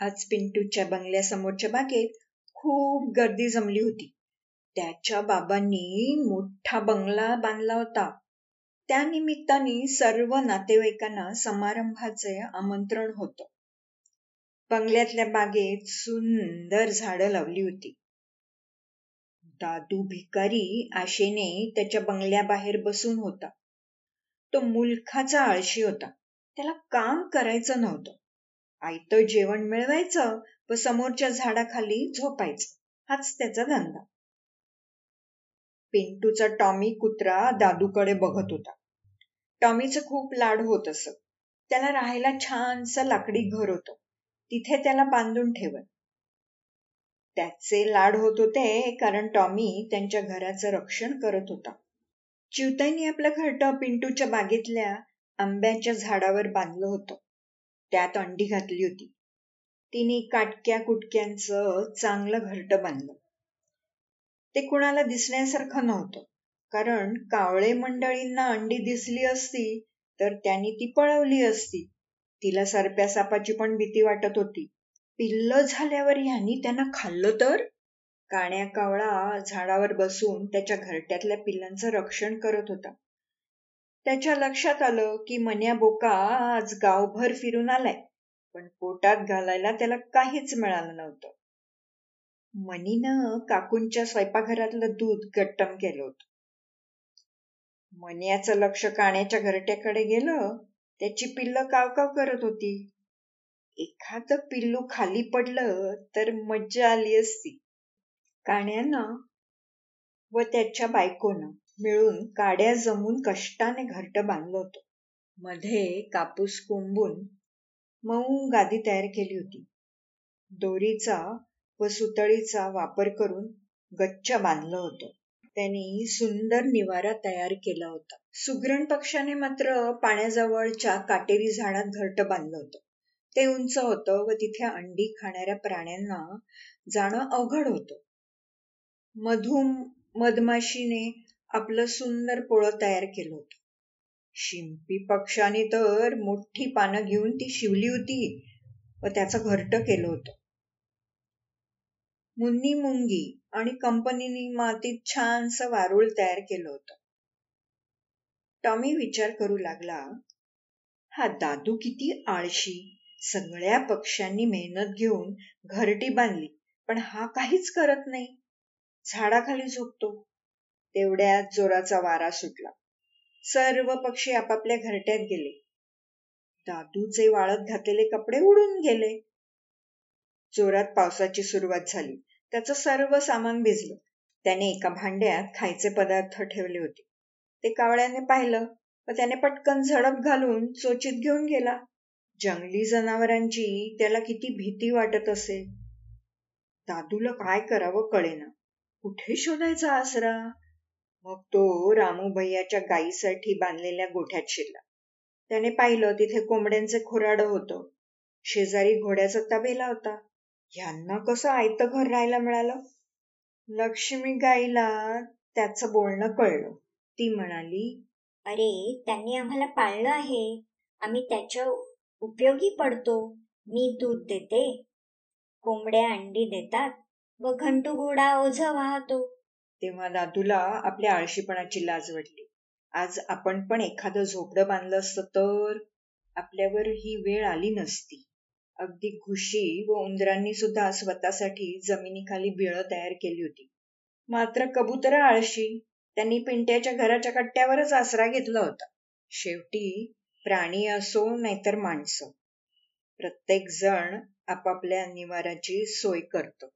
आज पिंटूच्या बंगल्यासमोरच्या बागेत खूप गर्दी जमली होती. त्याच्या बाबांनी मोठा बंगला बांधला होता. त्या निमित्ताने सर्व नातेवाईकांना समारंभाचे आमंत्रण होतं. बंगल्यातल्या बागेत सुंदर झाडं लावली होती. दादू भिकारी आशेने त्याच्या बंगल्याबाहेर बसून होता. तो मुलखाचा आळशी होता. त्याला काम करायचं नव्हतं. आयतं जेवण मिळवायचं व समोरच्या झाडाखाली झोपायचं. हाच त्याचा धंदा. पिंटूचा टॉमी कुत्रा दादूकडे बघत होता. टॉमीचं खूप लाड होत असत त्याला राहायला छानसं लाकडी घर होतं. तिथे त्याला बांधून ठेवत त्याचे लाड होत होते कारण टॉमी त्यांच्या घराचं रक्षण करत होता. चिवताईने आपलं घरटं पिंटूच्या बागेतल्या आंब्याच्या झाडावर बांधलं होतं. त्यात अंडी घातली होती. तिने काटक्या कुटक्यांचं चांगलं घरटं बांधलं. ते कुणाला दिसण्यासारखं नव्हतं. कारण कावळे मंडळींना अंडी दिसली असती तर त्यांनी ती पळवली असती. तिला सरप्या सापाची पण भीती वाटत होती. पिल्ल झाल्यावर ह्यांनी त्यांना खाल्लं तर? काण्या कावळा झाडावर बसून त्याच्या घरट्यातल्या पिल्लांचं रक्षण करत होता. त्याच्या लक्षात आलं की मन्या बोका आज गावभर फिरून आलाय पण पोटात घालायला त्याला काहीच मिळालं नव्हतं. मनीनं काकूंच्या स्वयंपाकघरातलं दूध गट्टम केलं होतं. मन्याचं लक्ष काण्याच्या घरट्याकडे गेलं त्याची पिल्ल कावकाव करत होती. एखाद पिल्लू खाली पडलं तर मज्जा आली असती. काण्यानं व त्याच्या बायकोनं मिळून काड्या जमून कष्टाने घरट बांधलं होतं. मध्ये कापूस कोंबून मऊ गादी तयार केली होती. दोरीचा व सुतळीचा वापर करून गच्च बांधलं होतं. त्यांनी सुंदर निवारा तयार केला होता. सुग्रण पक्षाने मात्र पाण्याजवळच्या काटेरी झाडात घरट बांधलं होतं. ते उंच होतं व तिथे अंडी खाणाऱ्या प्राण्यांना जाणं अवघड होतं. मधूम मधमाशीने आपलं सुंदर पोळं तयार केलं होतं. शिंपी पक्षाने तर मोठी पानं घेऊन ती शिवली होती व त्याचं घरट केलं होतं. मुन्नी मुंगी आणि कंपनीने मातीत छानस वारुळ तयार केलं होतं. टॉमी विचार करू लागला हा दादू किती आळशी सगळ्या पक्ष्यांनी मेहनत घेऊन घरटी बांधली पण हा काहीच करत नाही. झाडाखाली झोपतो. तेवढ्यात जोराचा वारा सुटला. सर्व पक्षी आपापल्या घरट्यात गेले. दादूचे वाळत घातलेले कपडे उडून गेले. जोरात पावसाची सुरुवात झाली. त्याचं सर्व सामान भिजलं. त्याने एका भांड्यात खायचे पदार्थ ठेवले होते. ते कावळ्याने पाहिलं व त्याने पटकन झडप घालून चोचीत घेऊन गेला. जंगली जनावरांची त्याला किती भीती वाटत असेल दादूला काय करावं कळेना. कुठे शोधायचा आसरा? मग तो रामू भैयाच्या गायीसाठी बांधलेल्या गोठ्यात शिरला. त्याने पाहिलं तिथे कोंबड्यांचे खोराड होतं. शेजारी घोड्याचा तबेला होता. ह्यांना कसं आयतं घर राहायला मिळालं? लक्ष्मी गाईला त्याचं बोलणं कळलं. ती म्हणाली अरे त्यांनी आम्हाला पाळलं आहे. आम्ही त्याच्या उपयोगी पडतो. मी दूध देते. कोंबड्या अंडी देतात. व घंटू घोडा ओझ वाहतो. तेव्हा दादूला आपल्या आळशीपणाची लाज वाटली. आज आपण पण एखादं झोपडं बांधलं असतं तर आपल्यावर ही वेळ आली नसती. अगदी घुशी व उंदरांनी सुद्धा स्वतःसाठी जमिनीखाली बिळं तयार केली होती. मात्र कबूतर आळशी त्यांनी पिंट्याच्या घराच्या कट्ट्यावरच आसरा घेतला होता. शेवटी प्राणी असो नाहीतर माणसं. प्रत्येक जण आपापल्या निवाराची सोय करतो.